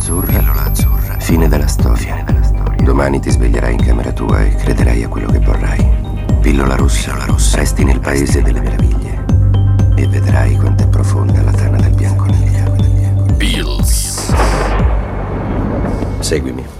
azzurra. Pillola azzurra. Fine della storia. Fine della storia. Domani ti sveglierai in camera tua e crederai a quello che vorrai. Pillola rossa. Pillola rossa. Resti nel paese delle meraviglie. E vedrai quanto è profonda la tana del bianconiglio. Bills. Seguimi.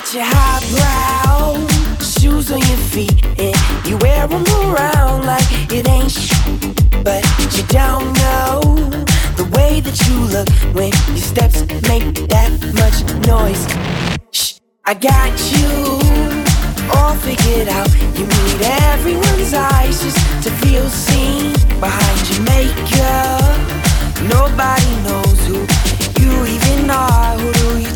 Got your highbrow shoes on your feet and you wear them around like it ain't sh- but you don't know the way that you look when your steps make that much noise. Shh, I got you all figured out. You need everyone's eyes just to feel seen behind your makeup. Nobody knows who you even are who do you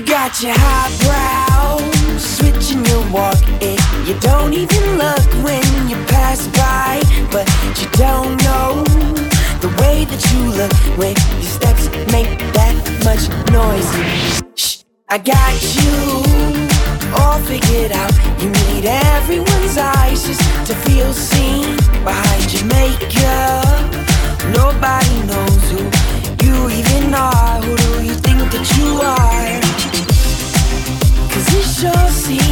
got your highbrow switching your walk. And you don't even look when you pass by. But you don't know the way that you look when your steps make that much noise. Shh, I got you. All figured out. You need everyone's eyes just to feel seen behind your makeup. Nobody knows who you even are who do you think that you are. Cause it sure seems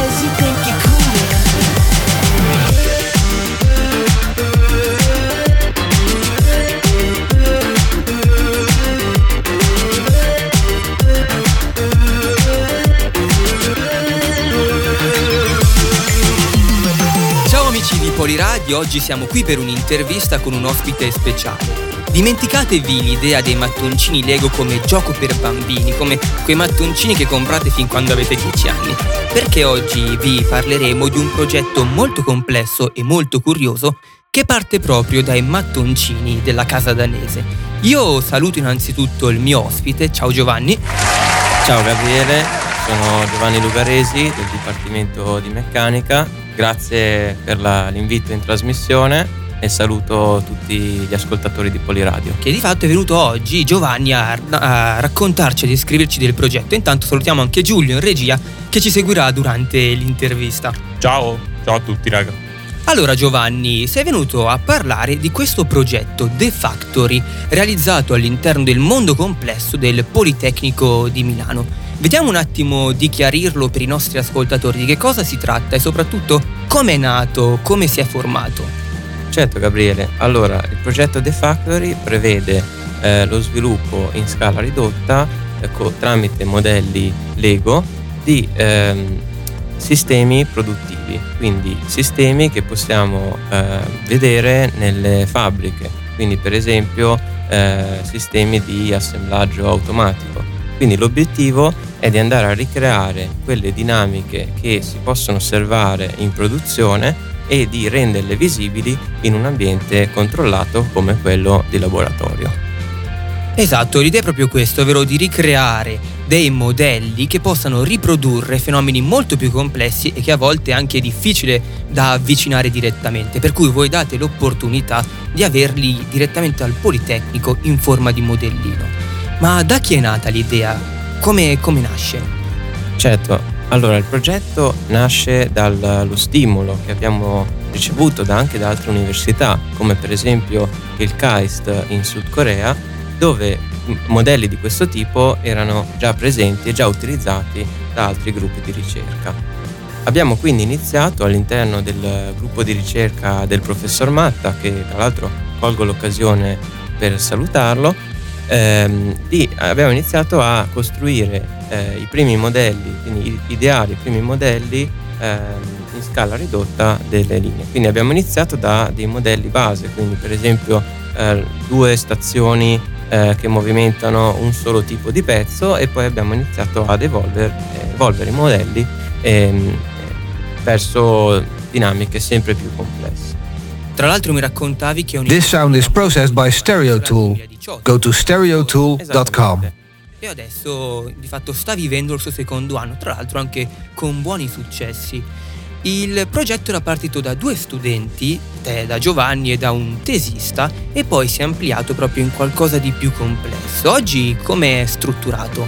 Poliradio, oggi siamo qui per un'intervista con un ospite speciale. Dimenticatevi l'idea dei mattoncini Lego come gioco per bambini, come quei mattoncini che comprate fin quando avete 10 anni, perché oggi vi parleremo di un progetto molto complesso e molto curioso che parte proprio dai mattoncini della casa danese. Io saluto innanzitutto il mio ospite, ciao Giovanni. Ciao Gabriele, sono Giovanni Lugaresi del Dipartimento di Meccanica, grazie per la- l'invito in trasmissione e saluto tutti gli ascoltatori di Poliradio. che di fatto è venuto oggi Giovanni a, a raccontarci e descriverci del progetto. Intanto salutiamo anche Giulio in regia che ci seguirà durante l'intervista. Ciao, ciao a tutti raga. Allora Giovanni, sei venuto a parlare di questo progetto The Factory realizzato all'interno del mondo complesso del Politecnico di Milano. Vediamo un attimo di chiarirlo per i nostri ascoltatori di che cosa si tratta e soprattutto come è nato, come si è formato. Certo Gabriele, allora il progetto The Factory prevede eh, lo sviluppo in scala ridotta ecco, tramite modelli Lego di ehm, sistemi produttivi, quindi sistemi che possiamo eh, vedere nelle fabbriche, quindi per esempio eh, sistemi di assemblaggio automatico. Quindi l'obiettivo è di andare a ricreare quelle dinamiche che si possono osservare in produzione e di renderle visibili in un ambiente controllato come quello di laboratorio. Esatto, l'idea è proprio questo, ovvero di ricreare dei modelli che possano riprodurre fenomeni molto più complessi e che a volte è anche difficile da avvicinare direttamente, per cui voi date l'opportunità di averli direttamente al Politecnico in forma di modellino. Ma da chi è nata l'idea? Come, come nasce? Certo, allora il progetto nasce dallo stimolo che abbiamo ricevuto da anche da altre università, come per esempio il KAIST in Sud Corea, dove modelli di questo tipo erano già presenti e già utilizzati da altri gruppi di ricerca. Abbiamo quindi iniziato all'interno del gruppo di ricerca del professor Matta, che tra l'altro colgo l'occasione per salutarlo, ehm, di, abbiamo iniziato a costruire eh, i primi modelli, quindi ideare i primi modelli ehm, in scala ridotta delle linee. Quindi abbiamo iniziato da dei modelli base, quindi per esempio eh, due stazioni eh, che movimentano un solo tipo di pezzo e poi abbiamo iniziato ad evolvere, eh, evolvere i modelli ehm, verso dinamiche sempre più complesse. Tra l'altro mi raccontavi che... This sound is processed by Stereotool. Go to stereotool.com. E adesso di fatto sta vivendo il suo secondo anno, tra l'altro anche con buoni successi. Il progetto era partito da due studenti, da Giovanni e da un tesista, e poi si è ampliato proprio in qualcosa di più complesso. Oggi come è strutturato?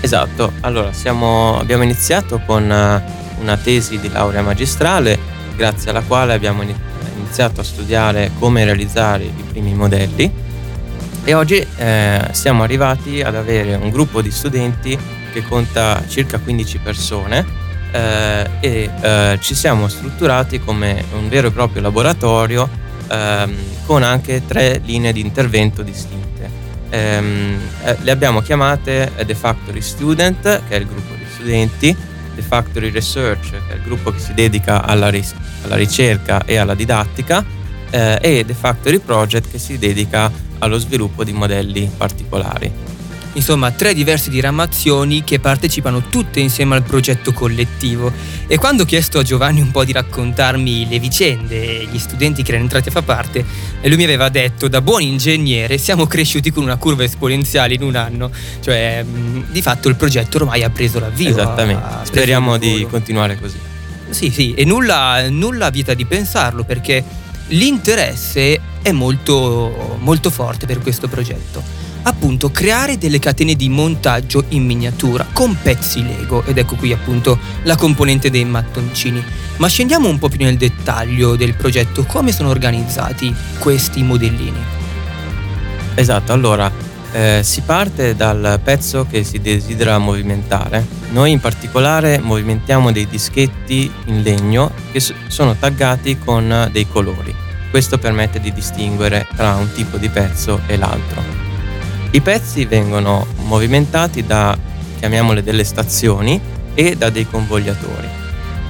Esatto, allora siamo, abbiamo iniziato con eh, una tesi di laurea magistrale, grazie alla quale abbiamo iniziato a studiare come realizzare i primi modelli e oggi eh, siamo arrivati ad avere un gruppo di studenti che conta circa 15 persone eh, e eh, ci siamo strutturati come un vero e proprio laboratorio ehm, con anche tre linee di intervento distinte. Ehm, eh, le abbiamo chiamate The Factory Student, che è il gruppo di studenti, The Factory Research, che è il gruppo che si dedica alla, ris- alla ricerca e alla didattica, eh, e The Factory Project, che si dedica allo sviluppo di modelli particolari. Insomma, tre diverse diramazioni che partecipano tutte insieme al progetto collettivo. E quando ho chiesto a Giovanni un po' di raccontarmi le vicende e gli studenti che erano entrati a far parte, lui mi aveva detto da buon ingegnere siamo cresciuti con una curva esponenziale in un anno. Cioè, di fatto il progetto ormai ha preso l'avvio. Esattamente. Speriamo di continuare così. Sì, sì, e nulla, nulla vieta di pensarlo perché l'interesse è molto, molto forte per questo progetto appunto creare delle catene di montaggio in miniatura con pezzi Lego ed ecco qui appunto la componente dei mattoncini. Ma scendiamo un po' più nel dettaglio del progetto, come sono organizzati questi modellini? Esatto, allora eh, si parte dal pezzo che si desidera movimentare. Noi in particolare movimentiamo dei dischetti in legno che sono taggati con dei colori. Questo permette di distinguere tra un tipo di pezzo e l'altro. I pezzi vengono movimentati da, chiamiamole delle stazioni, e da dei convogliatori.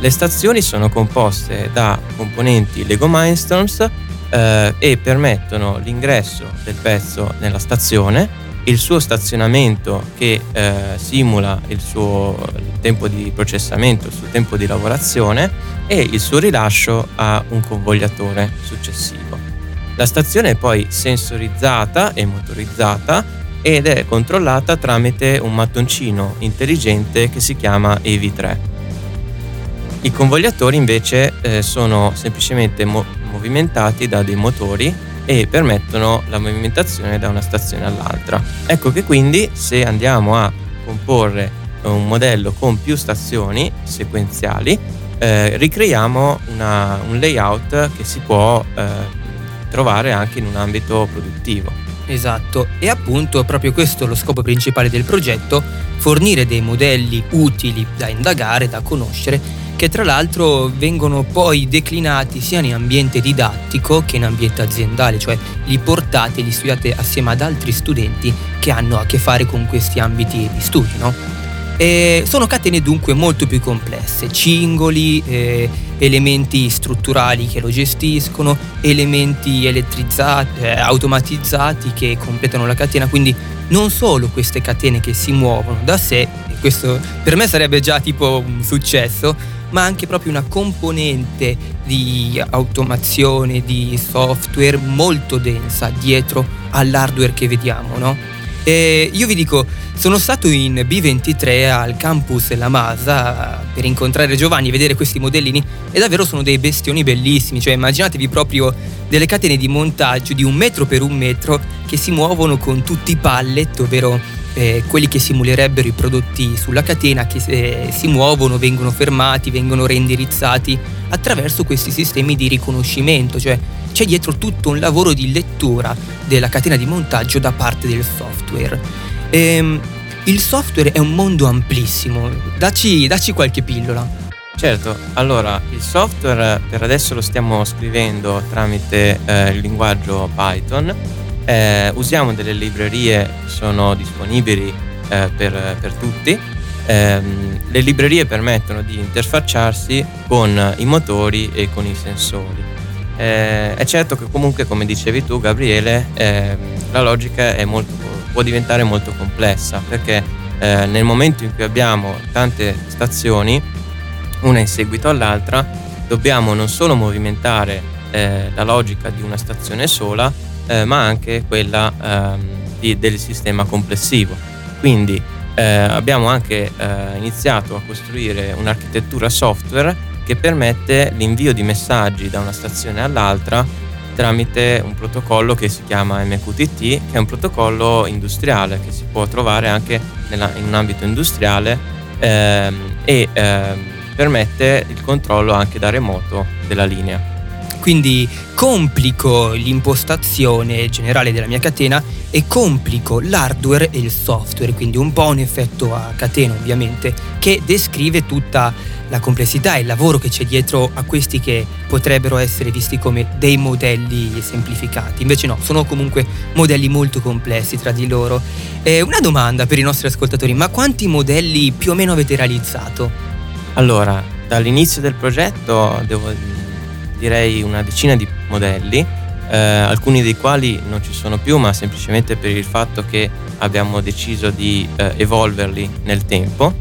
Le stazioni sono composte da componenti Lego Mindstorms eh, e permettono l'ingresso del pezzo nella stazione, il suo stazionamento che eh, simula il suo tempo di processamento, il suo tempo di lavorazione e il suo rilascio a un convogliatore successivo. La stazione è poi sensorizzata e motorizzata ed è controllata tramite un mattoncino intelligente che si chiama EV3. I convogliatori invece eh, sono semplicemente mo- movimentati da dei motori e permettono la movimentazione da una stazione all'altra. Ecco che quindi se andiamo a comporre un modello con più stazioni sequenziali, eh, ricreiamo una, un layout che si può eh, trovare anche in un ambito produttivo. Esatto, e appunto proprio questo è lo scopo principale del progetto, fornire dei modelli utili da indagare, da conoscere, che tra l'altro vengono poi declinati sia in ambiente didattico che in ambiente aziendale, cioè li portate, li studiate assieme ad altri studenti che hanno a che fare con questi ambiti di studio, no? E sono catene dunque molto più complesse, cingoli, eh, elementi strutturali che lo gestiscono, elementi elettrizzati, eh, automatizzati che completano la catena, quindi non solo queste catene che si muovono da sé, e questo per me sarebbe già tipo un successo, ma anche proprio una componente di automazione, di software molto densa dietro all'hardware che vediamo, no? E io vi dico, sono stato in B23 al campus La Masa per incontrare Giovanni e vedere questi modellini e davvero sono dei bestioni bellissimi, cioè immaginatevi proprio delle catene di montaggio di un metro per un metro che si muovono con tutti i pallet, ovvero eh, quelli che simulerebbero i prodotti sulla catena che eh, si muovono, vengono fermati, vengono reindirizzati attraverso questi sistemi di riconoscimento, cioè c'è dietro tutto un lavoro di lettura della catena di montaggio da parte del software. Ehm, il software è un mondo amplissimo, dacci, dacci qualche pillola. Certo, allora il software per adesso lo stiamo scrivendo tramite eh, il linguaggio Python, eh, usiamo delle librerie che sono disponibili eh, per, per, tutti. Eh, le librerie permettono di interfacciarsi con i motori e con i sensori. Eh, è certo che comunque, come dicevi tu, Gabriele, eh, la logica molto, può diventare molto complessa perché eh, nel momento in cui abbiamo tante stazioni, una in seguito all'altra, dobbiamo non solo movimentare eh, la logica di una stazione sola, eh, ma anche quella ehm, di, del sistema complessivo. Quindi eh, abbiamo anche iniziato a costruire un'architettura software che permette l'invio di messaggi da una stazione all'altra tramite un protocollo che si chiama MQTT, che è un protocollo industriale che si può trovare anche nella, in un ambito industriale ehm, e ehm, permette il controllo anche da remoto della linea. Quindi complico l'impostazione generale della mia catena e complico l'hardware e il software, quindi un po' un effetto a catena ovviamente, che descrive tutta la complessità e il lavoro che c'è dietro a questi che potrebbero essere visti come dei modelli semplificati. Invece no, sono comunque modelli molto complessi tra di loro. Eh, una domanda per i nostri ascoltatori, ma quanti modelli più o meno avete realizzato? Allora, dall'inizio del progetto devo direi una decina di modelli, eh, alcuni dei quali non ci sono più, ma semplicemente per il fatto che abbiamo deciso di eh, evolverli nel tempo.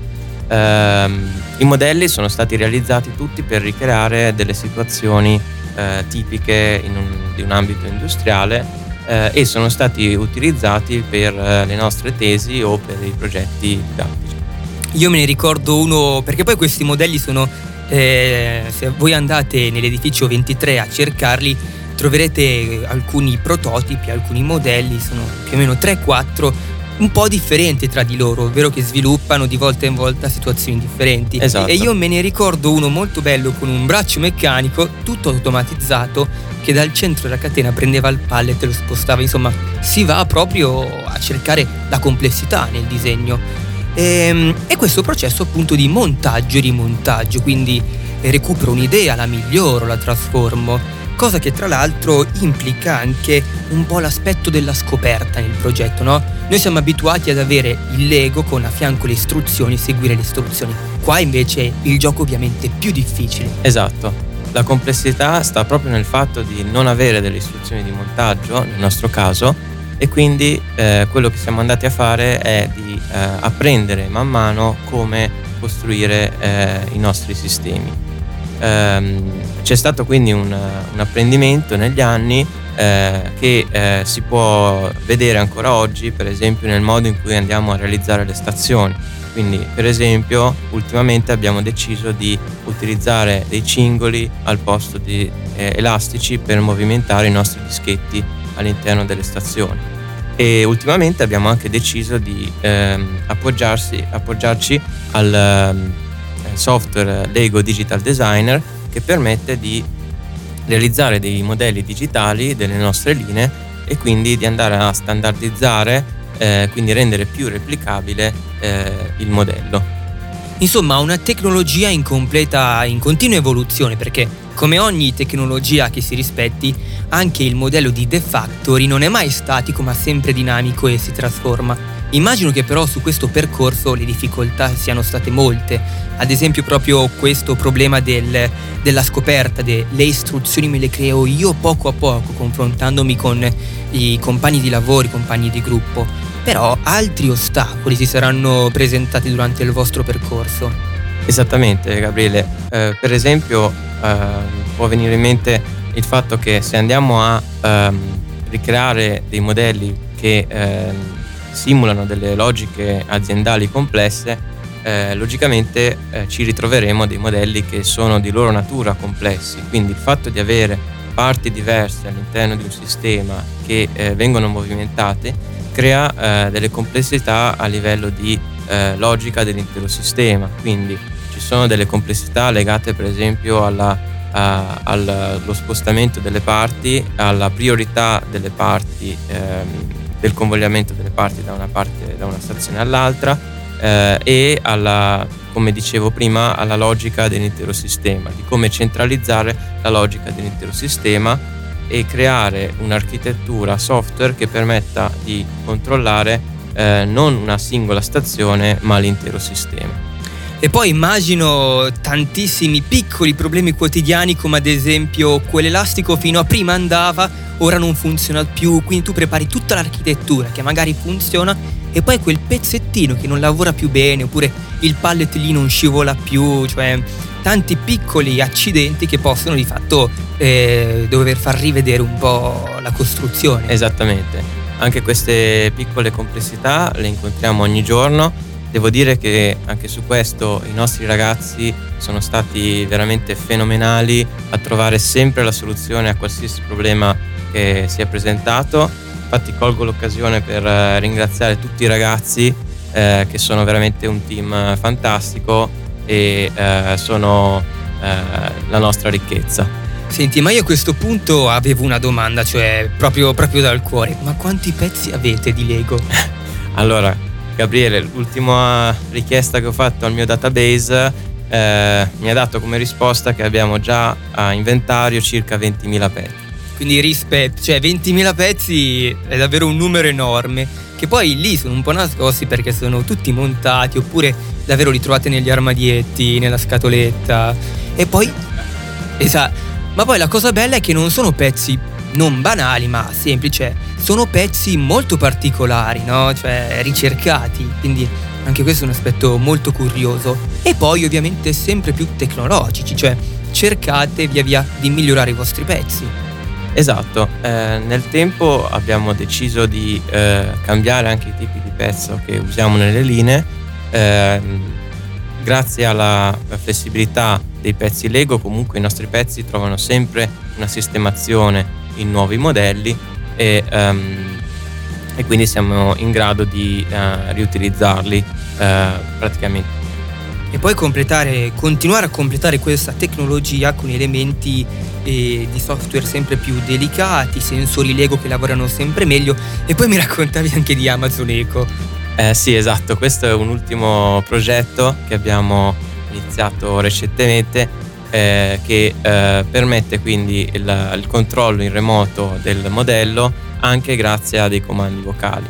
Eh, I modelli sono stati realizzati tutti per ricreare delle situazioni eh, tipiche un, di un ambito industriale eh, e sono stati utilizzati per eh, le nostre tesi o per i progetti didattici. Io me ne ricordo uno, perché poi questi modelli sono, eh, se voi andate nell'edificio 23 a cercarli, troverete alcuni prototipi, alcuni modelli, sono più o meno 3-4 un po' differenti tra di loro, ovvero che sviluppano di volta in volta situazioni differenti. Esatto. E io me ne ricordo uno molto bello con un braccio meccanico, tutto automatizzato, che dal centro della catena prendeva il pallet e lo spostava. Insomma, si va proprio a cercare la complessità nel disegno. E, ehm, e questo processo appunto di montaggio e rimontaggio, quindi recupero un'idea, la miglioro, la trasformo cosa che tra l'altro implica anche un po' l'aspetto della scoperta nel progetto, no? Noi siamo abituati ad avere il Lego con a fianco le istruzioni, seguire le istruzioni. Qua invece il gioco ovviamente è più difficile. Esatto. La complessità sta proprio nel fatto di non avere delle istruzioni di montaggio, nel nostro caso, e quindi eh, quello che siamo andati a fare è di eh, apprendere man mano come costruire eh, i nostri sistemi. Ehm, c'è stato quindi un, un apprendimento negli anni eh, che eh, si può vedere ancora oggi, per esempio, nel modo in cui andiamo a realizzare le stazioni. Quindi, per esempio, ultimamente abbiamo deciso di utilizzare dei cingoli al posto di eh, elastici per movimentare i nostri dischetti all'interno delle stazioni. E ultimamente abbiamo anche deciso di ehm, appoggiarci al ehm, software Lego Digital Designer che permette di realizzare dei modelli digitali delle nostre linee e quindi di andare a standardizzare, eh, quindi rendere più replicabile eh, il modello. Insomma, una tecnologia in completa, in continua evoluzione perché come ogni tecnologia che si rispetti, anche il modello di The Factory non è mai statico ma sempre dinamico e si trasforma. Immagino che però su questo percorso le difficoltà siano state molte, ad esempio proprio questo problema del, della scoperta, delle istruzioni me le creo io poco a poco confrontandomi con i compagni di lavoro, i compagni di gruppo, però altri ostacoli si saranno presentati durante il vostro percorso. Esattamente Gabriele, eh, per esempio eh, può venire in mente il fatto che se andiamo a ehm, ricreare dei modelli che ehm, simulano delle logiche aziendali complesse, eh, logicamente eh, ci ritroveremo dei modelli che sono di loro natura complessi. Quindi il fatto di avere parti diverse all'interno di un sistema che eh, vengono movimentate crea eh, delle complessità a livello di logica dell'intero sistema. Quindi ci sono delle complessità legate per esempio alla allo spostamento delle parti, alla priorità delle parti, ehm, del convogliamento delle parti da una, parte, da una stazione all'altra eh, e alla, come dicevo prima, alla logica dell'intero sistema, di come centralizzare la logica dell'intero sistema e creare un'architettura software che permetta di controllare eh, non una singola stazione ma l'intero sistema. E poi immagino tantissimi piccoli problemi quotidiani come ad esempio quell'elastico fino a prima andava, ora non funziona più, quindi tu prepari tutta l'architettura che magari funziona e poi quel pezzettino che non lavora più bene oppure il pallet lì non scivola più, cioè tanti piccoli accidenti che possono di fatto eh, dover far rivedere un po' la costruzione. Esattamente, anche queste piccole complessità le incontriamo ogni giorno Devo dire che anche su questo i nostri ragazzi sono stati veramente fenomenali a trovare sempre la soluzione a qualsiasi problema che si è presentato. Infatti colgo l'occasione per eh, ringraziare tutti i ragazzi eh, che sono veramente un team fantastico e eh, sono eh, la nostra ricchezza. Senti, ma io a questo punto avevo una domanda, cioè proprio, proprio dal cuore. Ma quanti pezzi avete di Lego? allora, Gabriele, l'ultima richiesta che ho fatto al mio database eh, mi ha dato come risposta che abbiamo già a inventario circa 20.000 pezzi. Quindi rispetto, cioè 20.000 pezzi è davvero un numero enorme, che poi lì sono un po' nascosti perché sono tutti montati oppure davvero li trovate negli armadietti, nella scatoletta. E poi, esatto, ma poi la cosa bella è che non sono pezzi non banali ma semplici, sono pezzi molto particolari, no? Cioè ricercati, quindi anche questo è un aspetto molto curioso. E poi ovviamente sempre più tecnologici, cioè cercate via via di migliorare i vostri pezzi. Esatto, eh, nel tempo abbiamo deciso di eh, cambiare anche i tipi di pezzo che usiamo nelle linee. Eh, grazie alla flessibilità dei pezzi Lego comunque i nostri pezzi trovano sempre una sistemazione in nuovi modelli e, um, e quindi siamo in grado di uh, riutilizzarli uh, praticamente. E poi completare, continuare a completare questa tecnologia con elementi eh, di software sempre più delicati, sensori Lego che lavorano sempre meglio e poi mi raccontavi anche di Amazon Eco. Eh, sì, esatto, questo è un ultimo progetto che abbiamo iniziato recentemente eh, che eh, permette quindi il, il controllo in remoto del modello anche grazie a dei comandi vocali.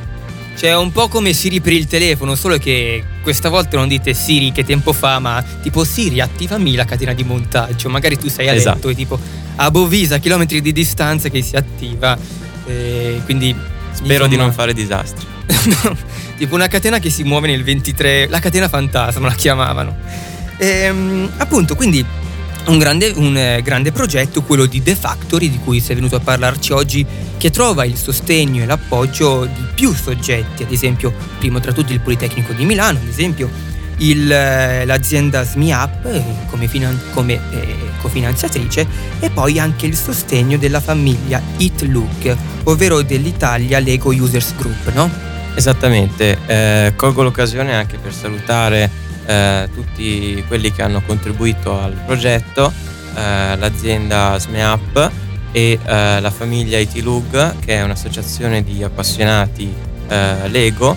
Cioè un po' come Siri per il telefono, solo che questa volta non dite Siri che tempo fa, ma tipo Siri attivami la catena di montaggio. Magari tu sei a letto esatto. e tipo a Bovisa, chilometri di distanza che si attiva. Eh, quindi spero insomma, di non fare disastri. tipo una catena che si muove nel 23, la catena fantasma la chiamavano. E, ehm, appunto, quindi un grande, un eh, grande progetto, quello di The Factory, di cui sei venuto a parlarci oggi, che trova il sostegno e l'appoggio di più soggetti, ad esempio, primo tra tutti il Politecnico di Milano, ad esempio, il, eh, l'azienda SmiUp eh, come, finan- come eh, cofinanziatrice e poi anche il sostegno della famiglia HitLook, ovvero dell'Italia Lego Users Group, no? Esattamente, eh, colgo l'occasione anche per salutare eh, tutti quelli che hanno contribuito al progetto, eh, l'azienda SMEUP e eh, la famiglia ITLUG, che è un'associazione di appassionati eh, Lego,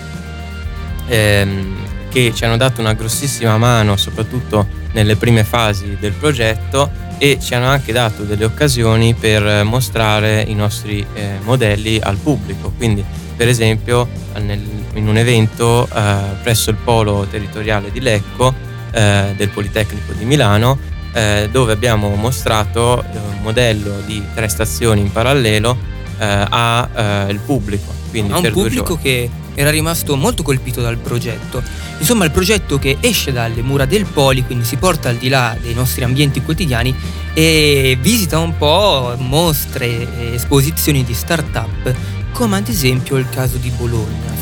ehm, che ci hanno dato una grossissima mano soprattutto nelle prime fasi del progetto e ci hanno anche dato delle occasioni per mostrare i nostri eh, modelli al pubblico. Quindi per esempio nel in un evento eh, presso il polo territoriale di Lecco eh, del Politecnico di Milano eh, dove abbiamo mostrato un modello di tre stazioni in parallelo al pubblico. Quindi a un pubblico che era rimasto molto colpito dal progetto. Insomma, il progetto che esce dalle mura del Poli, quindi si porta al di là dei nostri ambienti quotidiani e visita un po' mostre e esposizioni di start-up, come ad esempio il caso di Bologna.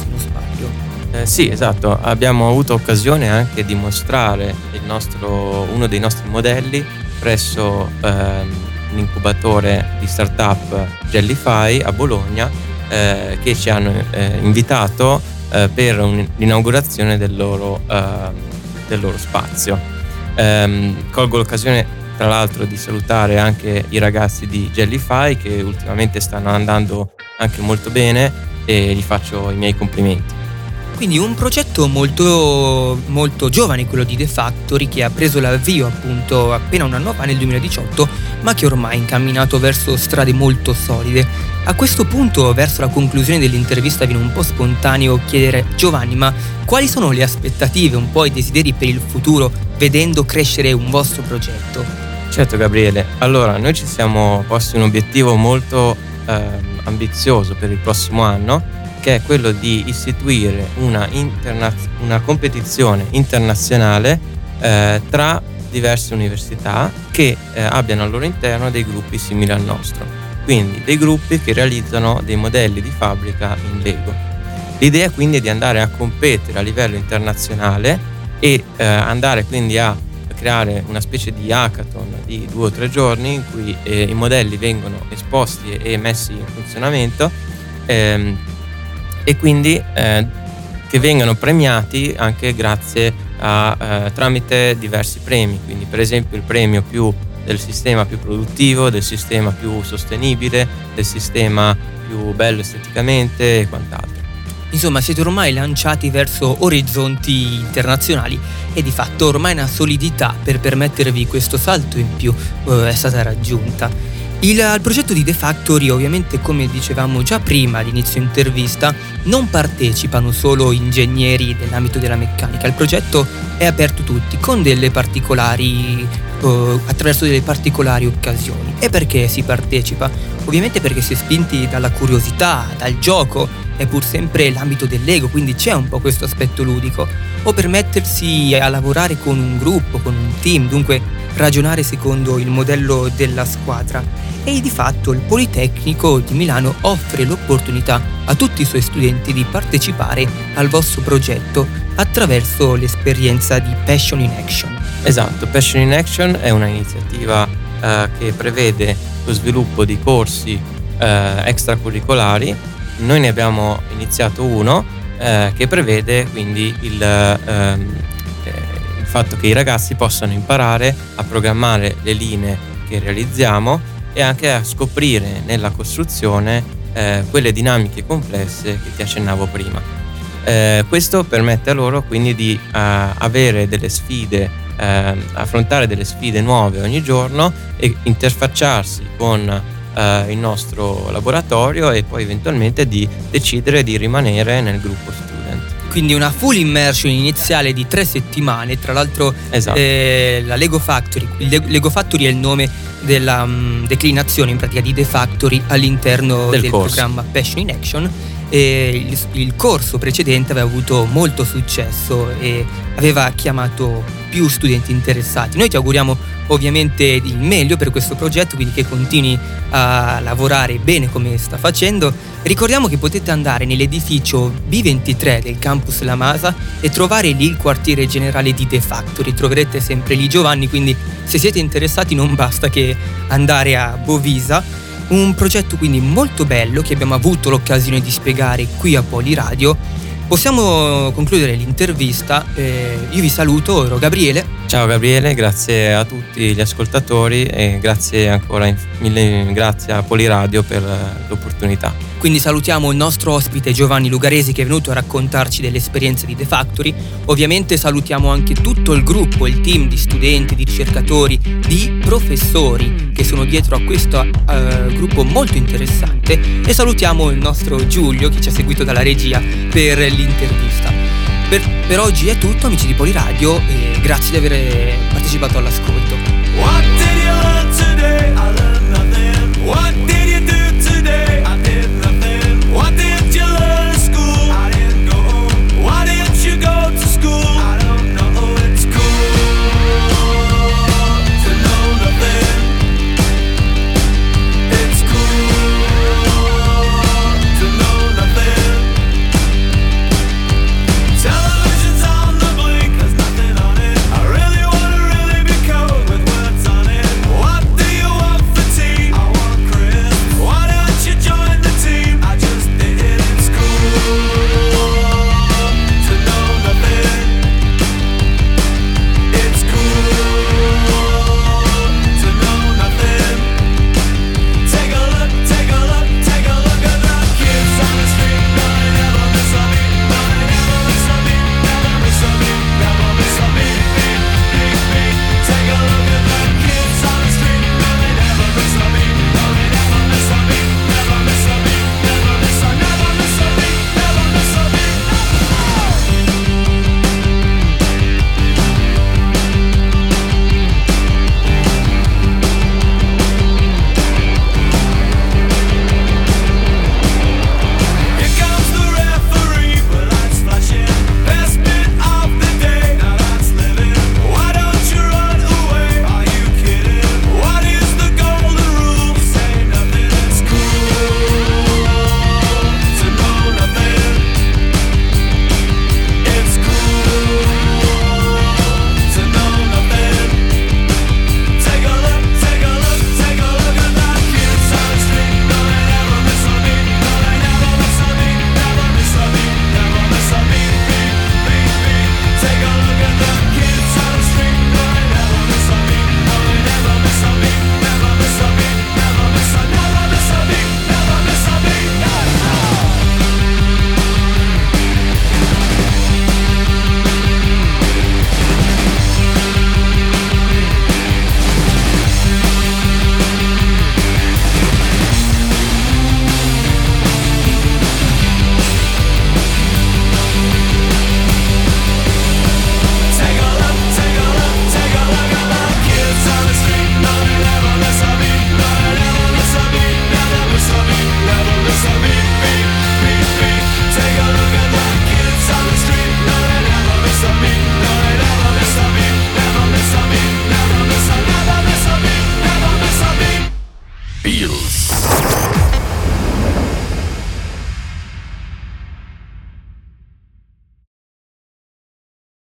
Eh, sì, esatto, abbiamo avuto occasione anche di mostrare nostro, uno dei nostri modelli presso ehm, un incubatore di start-up Jellyfy a Bologna eh, che ci hanno eh, invitato eh, per un, l'inaugurazione del loro, ehm, del loro spazio. Ehm, colgo l'occasione tra l'altro di salutare anche i ragazzi di Jellyfy che ultimamente stanno andando anche molto bene e gli faccio i miei complimenti. Quindi un progetto molto, molto giovane, quello di The Factory, che ha preso l'avvio appunto appena un anno fa, nel 2018, ma che ormai è incamminato verso strade molto solide. A questo punto, verso la conclusione dell'intervista, viene un po' spontaneo chiedere Giovanni, ma quali sono le aspettative, un po' i desideri per il futuro, vedendo crescere un vostro progetto? Certo Gabriele, allora noi ci siamo posti un obiettivo molto eh, ambizioso per il prossimo anno che è quello di istituire una, interna- una competizione internazionale eh, tra diverse università che eh, abbiano al loro interno dei gruppi simili al nostro, quindi dei gruppi che realizzano dei modelli di fabbrica in Lego. L'idea quindi è di andare a competere a livello internazionale e eh, andare quindi a creare una specie di hackathon di due o tre giorni in cui eh, i modelli vengono esposti e messi in funzionamento ehm, e quindi eh, che vengano premiati anche grazie a, eh, tramite diversi premi, quindi per esempio il premio più del sistema più produttivo, del sistema più sostenibile, del sistema più bello esteticamente e quant'altro. Insomma, siete ormai lanciati verso orizzonti internazionali e di fatto ormai una solidità per permettervi questo salto in più eh, è stata raggiunta. Il, al progetto di The Factory, ovviamente, come dicevamo già prima all'inizio intervista, non partecipano solo ingegneri dell'ambito della meccanica. Il progetto è aperto a tutti, con delle particolari, eh, attraverso delle particolari occasioni. E perché si partecipa? Ovviamente perché si è spinti dalla curiosità, dal gioco, è pur sempre l'ambito dell'ego, quindi c'è un po' questo aspetto ludico. O per mettersi a lavorare con un gruppo, con un team, dunque ragionare secondo il modello della squadra e di fatto il Politecnico di Milano offre l'opportunità a tutti i suoi studenti di partecipare al vostro progetto attraverso l'esperienza di Passion in Action. Esatto, Passion in Action è un'iniziativa eh, che prevede lo sviluppo di corsi eh, extracurricolari. Noi ne abbiamo iniziato uno eh, che prevede quindi il, ehm, eh, il fatto che i ragazzi possano imparare a programmare le linee che realizziamo e anche a scoprire nella costruzione eh, quelle dinamiche complesse che ti accennavo prima. Eh, questo permette a loro quindi di uh, avere delle sfide, uh, affrontare delle sfide nuove ogni giorno e interfacciarsi con uh, il nostro laboratorio e poi eventualmente di decidere di rimanere nel gruppo student. Quindi una full immersion iniziale di tre settimane, tra l'altro esatto. eh, la Lego Factory, il Lego Factory è il nome della um, declinazione in pratica di The Factory all'interno del, del programma Passion in Action il, il, corso precedente aveva avuto molto successo e aveva chiamato più studenti interessati. Noi ti auguriamo ovviamente il meglio per questo progetto, quindi che continui a lavorare bene come sta facendo. Ricordiamo che potete andare nell'edificio B23 del campus La Masa e trovare lì il quartiere generale di The Factory. Troverete sempre lì Giovanni, quindi se siete interessati non basta che andare a Bovisa. Un progetto quindi molto bello che abbiamo avuto l'occasione di spiegare qui a Poliradio. Possiamo concludere l'intervista. Eh, io vi saluto, ero Gabriele. Ciao Gabriele, grazie a tutti gli ascoltatori e grazie ancora mille grazie a Poliradio per eh, l'opportunità. Quindi salutiamo il nostro ospite Giovanni Lugaresi che è venuto a raccontarci dell'esperienza di The Factory. Ovviamente salutiamo anche tutto il gruppo, il team di studenti, di ricercatori, di professori che sono dietro a questo uh, gruppo molto interessante e salutiamo il nostro Giulio che ci ha seguito dalla regia per l'intervista. Per, per oggi è tutto amici di Poliradio e grazie di aver partecipato all'ascolto. What